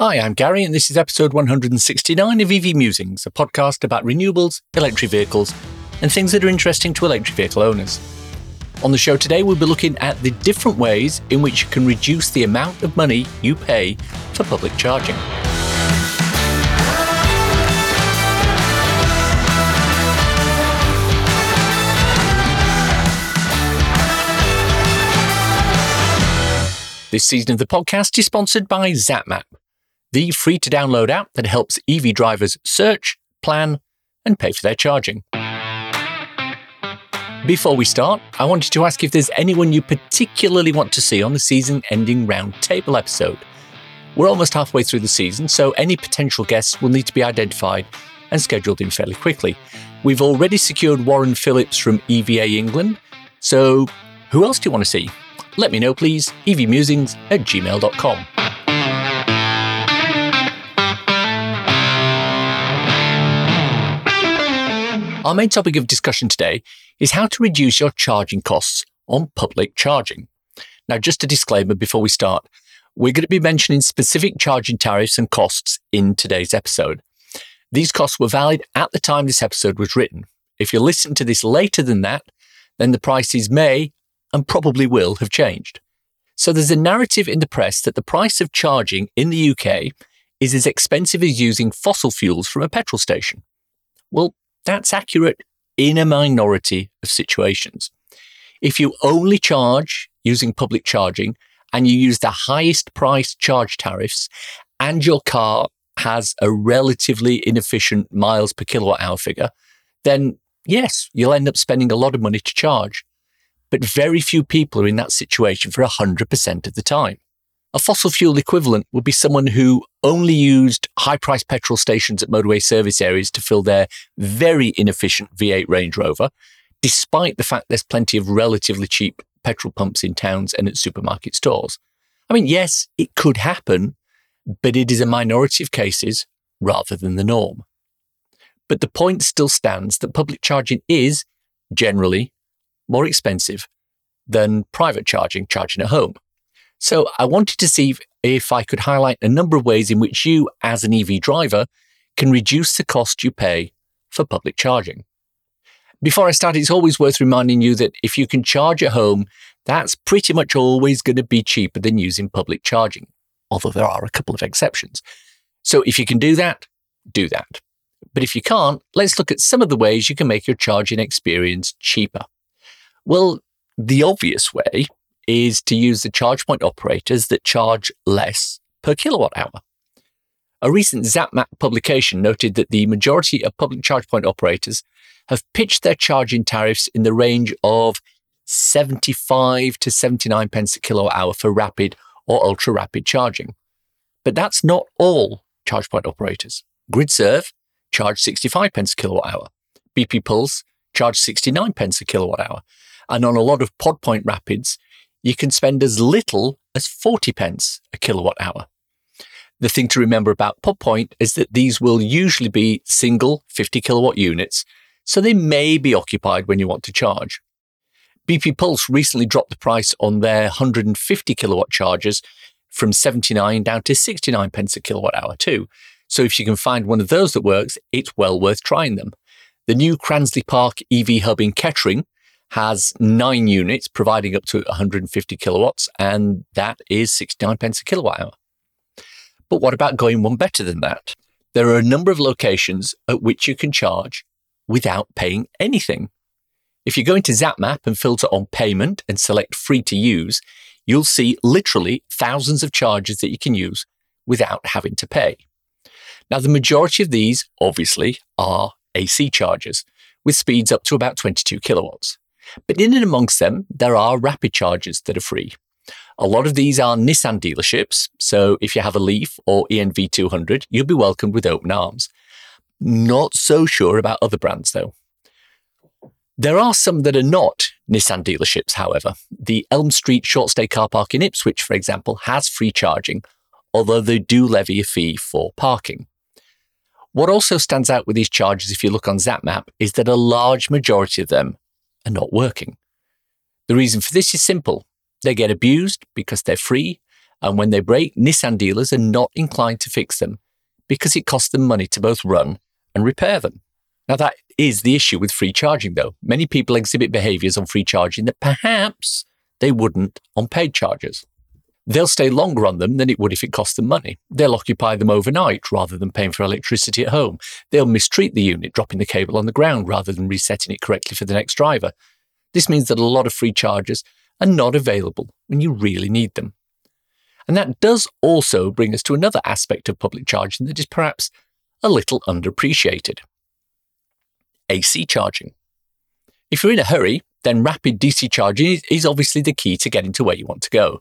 Hi, I'm Gary, and this is episode 169 of EV Musings, a podcast about renewables, electric vehicles, and things that are interesting to electric vehicle owners. On the show today, we'll be looking at the different ways in which you can reduce the amount of money you pay for public charging. This season of the podcast is sponsored by ZapMap, the free to download app that helps EV drivers search, plan, and pay for their charging. Before we start, I wanted to ask if there's anyone you particularly want to see on the season ending roundtable episode. We're almost halfway through the season, so any potential guests will need to be identified and scheduled in fairly quickly. We've already secured Warren Phillips from EVA England, so who else do you want to see? Let me know, please. evmusings at gmail.com. Our main topic of discussion today is how to reduce your charging costs on public charging. Now, just a disclaimer before we start, we're going to be mentioning specific charging tariffs and costs in today's episode. These costs were valid at the time this episode was written. If you listen to this later than that, then the prices may and probably will have changed. So there's a narrative in the press that the price of charging in the UK is as expensive as using fossil fuels from a petrol station. Well, that's accurate in a minority of situations. If you only charge using public charging and you use the highest price charge tariffs and your car has a relatively inefficient miles per kilowatt hour figure, then yes, you'll end up spending a lot of money to charge. But very few people are in that situation for 100% of the time. A fossil fuel equivalent would be someone who only used high priced petrol stations at motorway service areas to fill their very inefficient V8 Range Rover, despite the fact there's plenty of relatively cheap petrol pumps in towns and at supermarket stores. I mean, yes, it could happen, but it is a minority of cases rather than the norm. But the point still stands that public charging is generally more expensive than private charging, charging at home. So I wanted to see if, if I could highlight a number of ways in which you, as an EV driver, can reduce the cost you pay for public charging. Before I start, it's always worth reminding you that if you can charge at home, that's pretty much always going to be cheaper than using public charging, although there are a couple of exceptions. So if you can do that, do that. But if you can't, let's look at some of the ways you can make your charging experience cheaper. Well, the obvious way is to use the charge point operators that charge less per kilowatt hour. A recent ZapMap publication noted that the majority of public charge point operators have pitched their charging tariffs in the range of 75 to 79 pence a kilowatt hour for rapid or ultra rapid charging. But that's not all charge point operators. GridServe charge 65 pence a kilowatt hour. BP Pulse charge 69 pence a kilowatt hour. And on a lot of pod point rapids, you can spend as little as 40 pence a kilowatt hour. The thing to remember about pod point is that these will usually be single 50 kilowatt units, so they may be occupied when you want to charge. BP Pulse recently dropped the price on their 150 kilowatt chargers from 79 down to 69 pence a kilowatt hour too. So if you can find one of those that works, it's well worth trying them. The new Cransley Park EV hub in Kettering has nine units providing up to 150 kilowatts, and that is 69 pence a kilowatt hour. But what about going one better than that? There are a number of locations at which you can charge without paying anything. If you go into ZapMap and filter on payment and select free to use, you'll see literally thousands of charges that you can use without having to pay. Now, the majority of these, obviously, are AC chargers with speeds up to about 22 kilowatts. But in and amongst them, there are rapid chargers that are free. A lot of these are Nissan dealerships, so if you have a Leaf or ENV200, you'll be welcomed with open arms. Not so sure about other brands though. There are some that are not Nissan dealerships, however. The Elm Street short stay car park in Ipswich, for example, has free charging, although they do levy a fee for parking. What also stands out with these chargers, if you look on ZapMap, is that a large majority of them are not working. The reason for this is simple. They get abused because they're free And when they break, Nissan dealers are not inclined to fix them because it costs them money to both run and repair them. Now, that is the issue with free charging, though. Many people exhibit behaviors on free charging that perhaps they wouldn't on paid chargers. They'll stay longer on them than it would if it cost them money. They'll occupy them overnight rather than paying for electricity at home. They'll mistreat the unit, dropping the cable on the ground rather than resetting it correctly for the next driver. This means that a lot of free chargers are not available when you really need them. And that does also bring us to another aspect of public charging that is perhaps a little underappreciated AC charging. If you're in a hurry, then rapid DC charging is obviously the key to getting to where you want to go.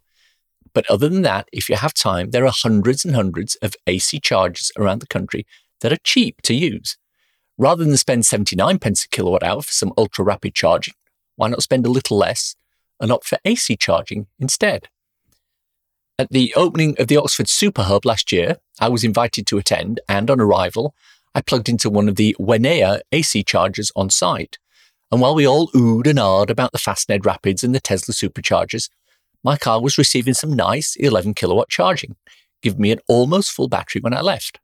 But other than that, if you have time, there are hundreds and hundreds of AC chargers around the country that are cheap to use. Rather than spend 79 pence a kilowatt hour for some ultra rapid charging, why not spend a little less and opt for AC charging instead? At the opening of the Oxford Super Hub last year, I was invited to attend, and on arrival, I plugged into one of the Wenea AC chargers on site. And while we all oohed and ahed about the Fastned Rapids and the Tesla superchargers, my car was receiving some nice 11 kilowatt charging, giving me an almost full battery when I left.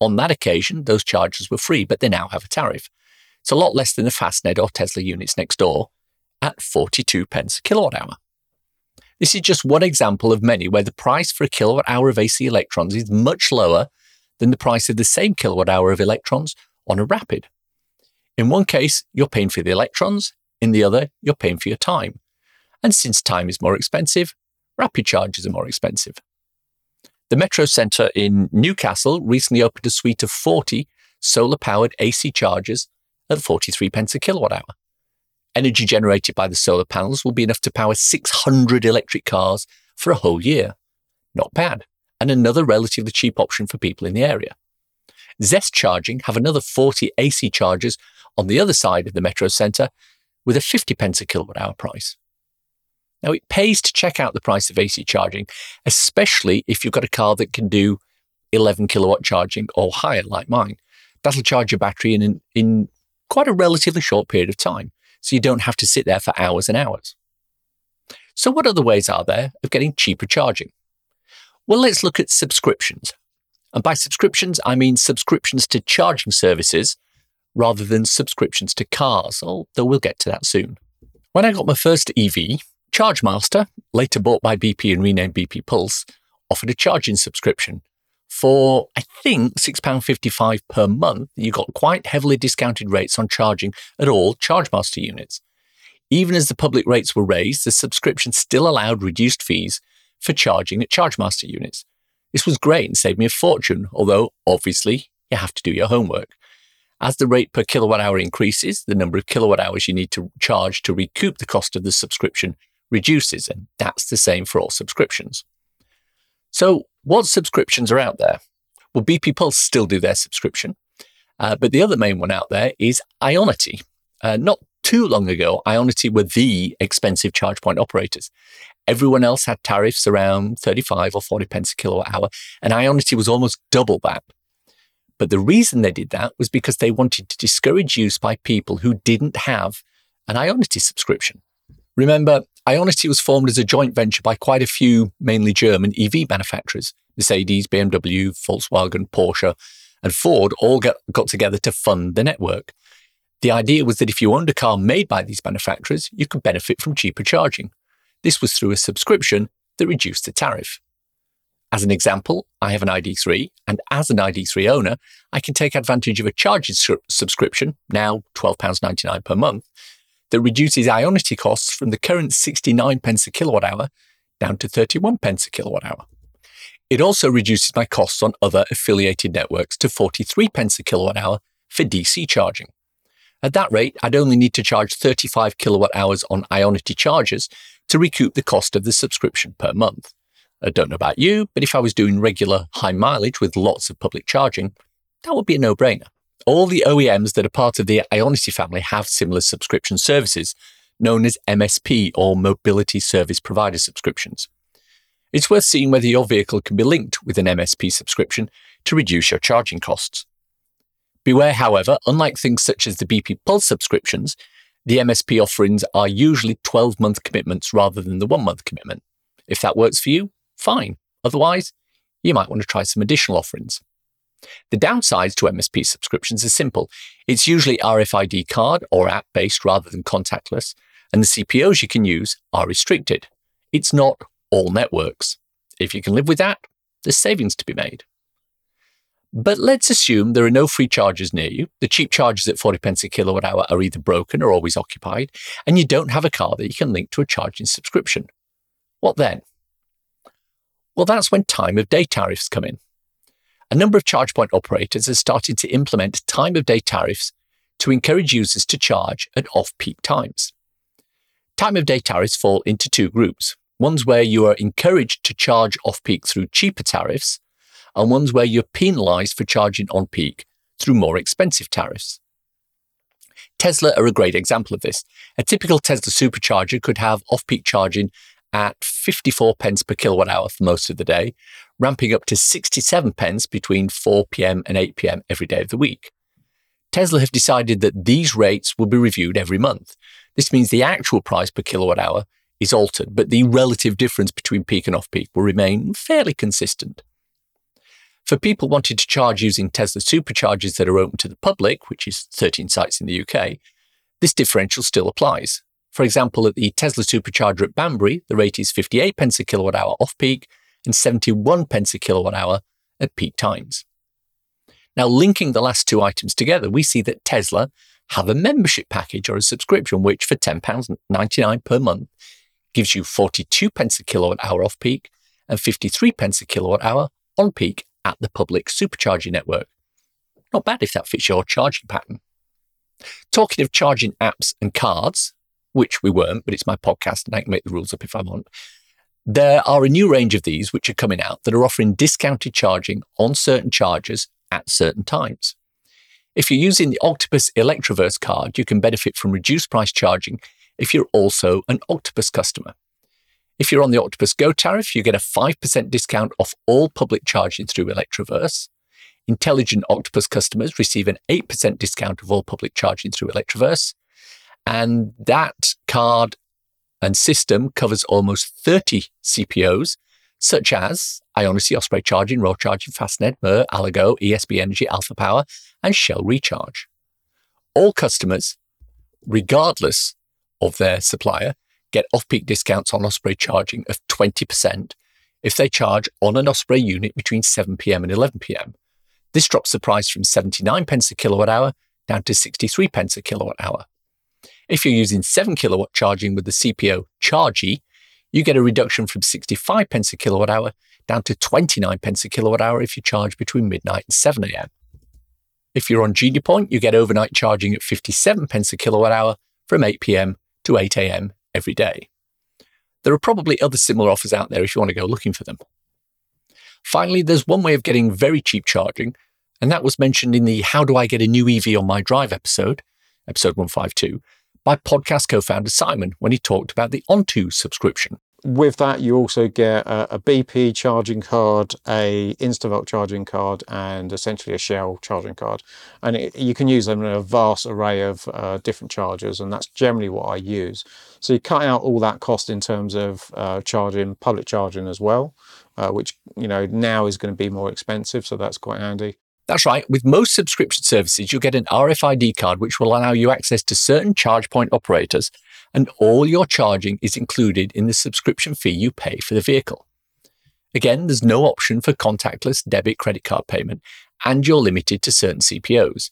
On that occasion, those chargers were free, but they now have a tariff. It's a lot less than the Fastned or Tesla units next door at 42 pence a kilowatt hour. This is just one example of many where the price for a kilowatt hour of AC electrons is much lower than the price of the same kilowatt hour of electrons on a rapid. In one case, you're paying for the electrons, in the other, you're paying for your time. And since time is more expensive, rapid charges are more expensive. The Metro Centre in Newcastle recently opened a suite of 40 solar powered AC chargers at 43 pence a kilowatt hour. Energy generated by the solar panels will be enough to power 600 electric cars for a whole year. Not bad and another relatively cheap option for people in the area. Zest Charging have another 40 AC chargers on the other side of the Metro Centre with a 50 pence a kilowatt hour price. Now, it pays to check out the price of AC charging, especially if you've got a car that can do 11 kilowatt charging or higher, like mine. That'll charge your battery in, in quite a relatively short period of time, so you don't have to sit there for hours and hours. So, what other ways are there of getting cheaper charging? Well, let's look at subscriptions. And by subscriptions, I mean subscriptions to charging services rather than subscriptions to cars, although we'll get to that soon. When I got my first EV, ChargeMaster, later bought by BP and renamed BP Pulse, offered a charging subscription. For, I think, £6.55 per month, you got quite heavily discounted rates on charging at all ChargeMaster units. Even as the public rates were raised, the subscription still allowed reduced fees for charging at ChargeMaster units. This was great and saved me a fortune, although obviously you have to do your homework. As the rate per kilowatt hour increases, the number of kilowatt hours you need to charge to recoup the cost of the subscription reduces, and that's the same for all subscriptions. So, what subscriptions are out there? Well, BP Pulse still do their subscription, uh, but the other main one out there is Ionity. Uh, not too long ago, Ionity were the expensive charge point operators. Everyone else had tariffs around 35 or 40 pence a kilowatt hour, and Ionity was almost double that. But the reason they did that was because they wanted to discourage use by people who didn't have an Ionity subscription. Remember, Ionity was formed as a joint venture by quite a few, mainly German EV manufacturers. Mercedes, BMW, Volkswagen, Porsche, and Ford all got, got together to fund the network. The idea was that if you owned a car made by these manufacturers, you could benefit from cheaper charging. This was through a subscription that reduced the tariff. As an example, I have an ID3, and as an ID3 owner, I can take advantage of a charging su- subscription, now £12.99 per month, that reduces Ionity costs from the current 69 pence a kilowatt hour down to 31 pence a kilowatt hour. It also reduces my costs on other affiliated networks to 43 pence a kilowatt hour for DC charging. At that rate, I'd only need to charge 35 kilowatt hours on Ionity chargers to recoup the cost of the subscription per month. I don't know about you, but if I was doing regular high mileage with lots of public charging, that would be a no brainer. All the OEMs that are part of the Ionity family have similar subscription services, known as MSP or Mobility Service Provider subscriptions. It's worth seeing whether your vehicle can be linked with an MSP subscription to reduce your charging costs. Beware, however, unlike things such as the BP Pulse subscriptions, the MSP offerings are usually 12 month commitments rather than the one month commitment. If that works for you, fine. Otherwise, you might want to try some additional offerings. The downsides to MSP subscriptions are simple. It's usually RFID card or app based rather than contactless, and the CPOs you can use are restricted. It's not all networks. If you can live with that, there's savings to be made. But let's assume there are no free chargers near you. The cheap chargers at 40 pence a kilowatt hour are either broken or always occupied, and you don't have a car that you can link to a charging subscription. What then? Well, that's when time of day tariffs come in. A number of charge point operators are starting to implement time of day tariffs to encourage users to charge at off peak times. Time of day tariffs fall into two groups ones where you are encouraged to charge off peak through cheaper tariffs, and ones where you're penalized for charging on peak through more expensive tariffs. Tesla are a great example of this. A typical Tesla supercharger could have off peak charging at 54 pence per kilowatt hour for most of the day, ramping up to 67 pence between 4 pm and 8 pm every day of the week. Tesla have decided that these rates will be reviewed every month. This means the actual price per kilowatt hour is altered, but the relative difference between peak and off peak will remain fairly consistent. For people wanting to charge using Tesla superchargers that are open to the public, which is 13 sites in the UK, this differential still applies. For example, at the Tesla supercharger at Banbury, the rate is 58 pence a kilowatt hour off peak and 71 pence a kilowatt hour at peak times. Now, linking the last two items together, we see that Tesla have a membership package or a subscription, which for £10.99 per month gives you 42 pence a kilowatt hour off peak and 53 pence a kilowatt hour on peak at the public supercharging network. Not bad if that fits your charging pattern. Talking of charging apps and cards, which we weren't, but it's my podcast and I can make the rules up if I want. There are a new range of these which are coming out that are offering discounted charging on certain chargers at certain times. If you're using the Octopus Electroverse card, you can benefit from reduced price charging if you're also an Octopus customer. If you're on the Octopus Go tariff, you get a 5% discount off all public charging through Electroverse. Intelligent Octopus customers receive an 8% discount of all public charging through Electroverse. And that card and system covers almost 30 CPOs, such as Ionity, Osprey Charging, Royal Charging, Fastned, Mer, Allego, ESB Energy, Alpha Power, and Shell Recharge. All customers, regardless of their supplier, get off peak discounts on Osprey charging of 20% if they charge on an Osprey unit between 7 pm and 11 pm. This drops the price from 79 pence a kilowatt hour down to 63 pence a kilowatt hour. If you're using 7 kilowatt charging with the CPO Chargy, you get a reduction from 65 pence a kilowatt hour down to 29 pence a kilowatt hour if you charge between midnight and 7 a.m. If you're on GeniePoint, you get overnight charging at 57 pence a kilowatt hour from 8 p.m. to 8 a.m. every day. There are probably other similar offers out there if you want to go looking for them. Finally, there's one way of getting very cheap charging, and that was mentioned in the How Do I Get a New EV on My Drive episode, episode 152, by podcast co founder Simon when he talked about the Onto subscription with that, you also get a, a, BP charging card, a Instavolt charging card, and essentially a Shell charging card. And it, you can use them in a vast array of uh, different chargers, and that's generally what I use. So you cut out all that cost in terms of uh, charging, public charging as well, uh, which you know now is going to be more expensive, so that's quite handy. That's right. With most subscription services, you'll get an RFID card which will allow you access to certain charge point operators and all your charging is included in the subscription fee you pay for the vehicle. Again, there's no option for contactless debit credit card payment, and you're limited to certain CPOs.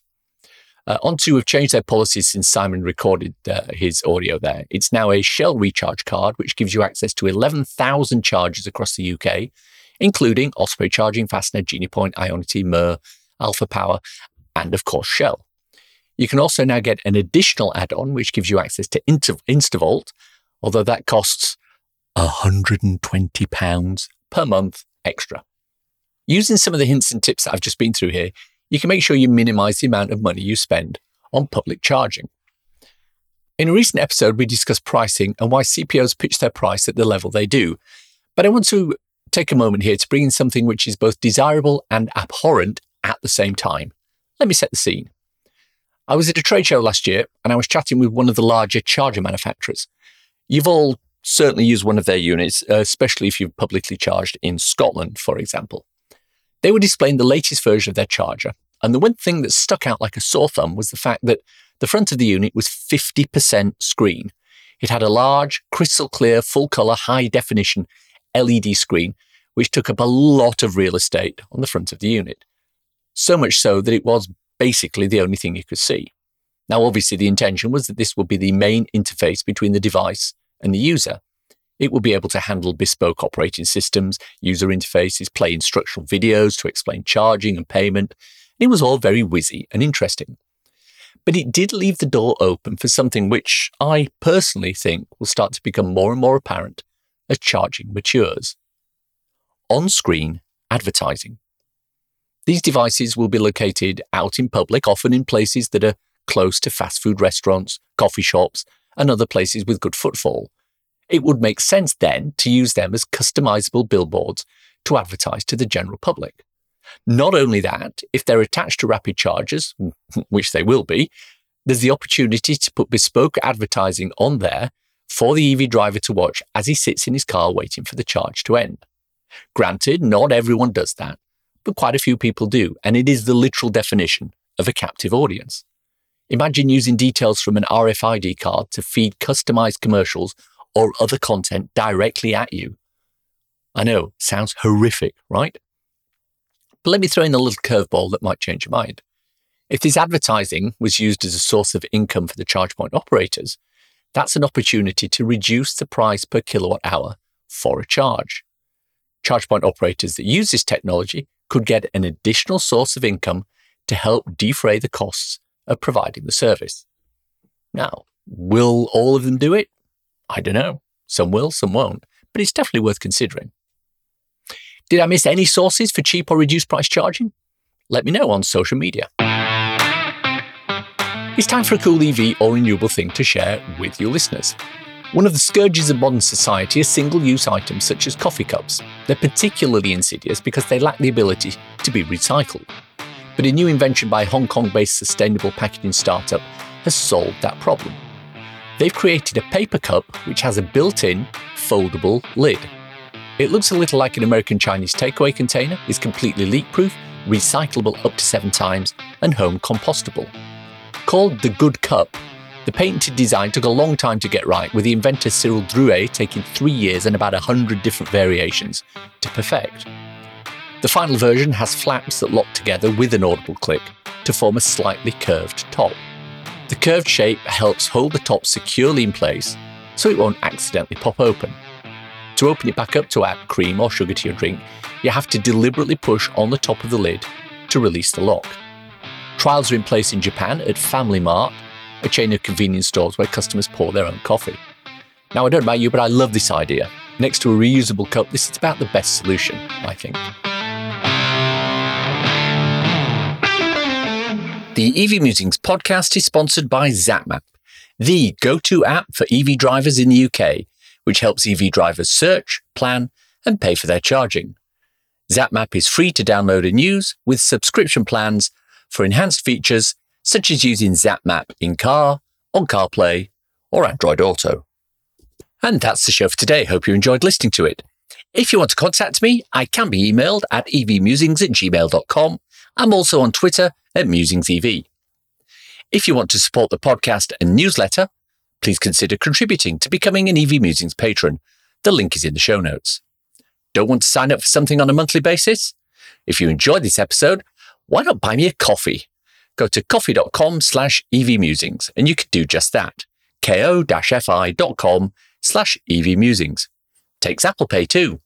Uh, Onto have changed their policies since Simon recorded uh, his audio there. It's now a Shell recharge card, which gives you access to 11,000 chargers across the UK, including Osprey Charging, Fastned, GeniePoint, Ionity, Mer, Alpha Power, and of course Shell. You can also now get an additional add on, which gives you access to Instavolt, although that costs £120 per month extra. Using some of the hints and tips that I've just been through here, you can make sure you minimize the amount of money you spend on public charging. In a recent episode, we discussed pricing and why CPOs pitch their price at the level they do. But I want to take a moment here to bring in something which is both desirable and abhorrent at the same time. Let me set the scene. I was at a trade show last year and I was chatting with one of the larger charger manufacturers. You've all certainly used one of their units, uh, especially if you've publicly charged in Scotland, for example. They were displaying the latest version of their charger, and the one thing that stuck out like a sore thumb was the fact that the front of the unit was 50% screen. It had a large, crystal clear, full color, high definition LED screen, which took up a lot of real estate on the front of the unit. So much so that it was basically the only thing you could see. Now, obviously, the intention was that this would be the main interface between the device and the user. It will be able to handle bespoke operating systems, user interfaces, play instructional videos to explain charging and payment. It was all very whizzy and interesting. But it did leave the door open for something which I personally think will start to become more and more apparent as charging matures. On screen advertising. These devices will be located out in public, often in places that are close to fast food restaurants, coffee shops, and other places with good footfall. It would make sense then to use them as customizable billboards to advertise to the general public. Not only that, if they're attached to rapid chargers, which they will be, there's the opportunity to put bespoke advertising on there for the EV driver to watch as he sits in his car waiting for the charge to end. Granted, not everyone does that, but quite a few people do, and it is the literal definition of a captive audience. Imagine using details from an RFID card to feed customized commercials or other content directly at you. I know, sounds horrific, right? But let me throw in a little curveball that might change your mind. If this advertising was used as a source of income for the charge point operators, that's an opportunity to reduce the price per kilowatt hour for a charge. Charge point operators that use this technology could get an additional source of income to help defray the costs of providing the service. Now, will all of them do it? I don't know. Some will, some won't, but it's definitely worth considering. Did I miss any sources for cheap or reduced price charging? Let me know on social media. It's time for a cool EV or renewable thing to share with your listeners. One of the scourges of modern society are single use items such as coffee cups. They're particularly insidious because they lack the ability to be recycled. But a new invention by a Hong Kong based sustainable packaging startup has solved that problem. They've created a paper cup which has a built in, foldable lid. It looks a little like an American Chinese takeaway container, is completely leak proof, recyclable up to seven times, and home compostable. Called the Good Cup, the patented design took a long time to get right, with the inventor Cyril Drouet taking three years and about a hundred different variations to perfect. The final version has flaps that lock together with an audible click to form a slightly curved top. The curved shape helps hold the top securely in place so it won't accidentally pop open. To open it back up to add cream or sugar to your drink, you have to deliberately push on the top of the lid to release the lock. Trials are in place in Japan at Family Mart, a chain of convenience stores where customers pour their own coffee. Now, I don't know about you, but I love this idea. Next to a reusable cup, this is about the best solution, I think. The EV Musings podcast is sponsored by ZapMap, the go to app for EV drivers in the UK which helps EV drivers search, plan, and pay for their charging. ZapMap is free to download and use with subscription plans for enhanced features such as using ZapMap in car, on CarPlay, or Android Auto. And that's the show for today. Hope you enjoyed listening to it. If you want to contact me, I can be emailed at evmusings at gmail.com. I'm also on Twitter at musingsev. If you want to support the podcast and newsletter, please consider contributing to becoming an EV Musings patron. The link is in the show notes. Don't want to sign up for something on a monthly basis? If you enjoyed this episode, why not buy me a coffee? Go to ko-fi.com slash evmusings and you can do just that. ko-fi.com slash evmusings. Takes Apple Pay too.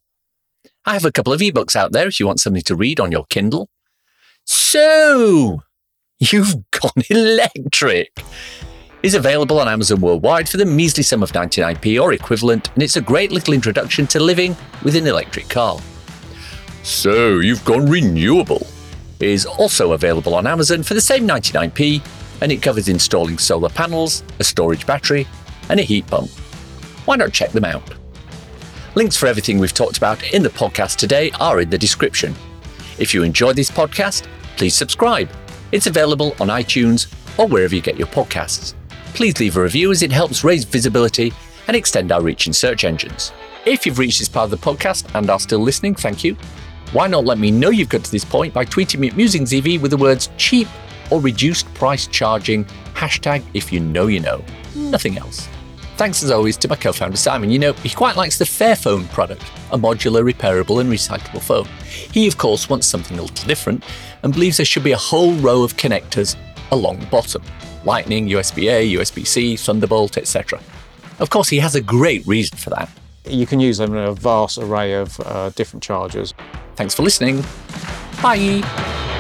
I have a couple of ebooks out there if you want something to read on your Kindle. So, you've gone electric is available on Amazon worldwide for the measly sum of 99p or equivalent, and it's a great little introduction to living with an electric car. So, you've gone renewable is also available on Amazon for the same 99p, and it covers installing solar panels, a storage battery, and a heat pump. Why not check them out? Links for everything we've talked about in the podcast today are in the description. If you enjoyed this podcast, please subscribe. It's available on iTunes or wherever you get your podcasts please leave a review as it helps raise visibility and extend our reach in search engines. If you've reached this part of the podcast and are still listening, thank you. Why not let me know you've got to this point by tweeting me at MusingsEv with the words cheap or reduced price charging, hashtag if you know you know. Nothing else. Thanks as always to my co founder Simon. You know, he quite likes the Fairphone product, a modular, repairable, and recyclable phone. He, of course, wants something a little different and believes there should be a whole row of connectors along the bottom Lightning, USB A, USB C, Thunderbolt, etc. Of course, he has a great reason for that. You can use them in a vast array of uh, different chargers. Thanks for listening. Bye.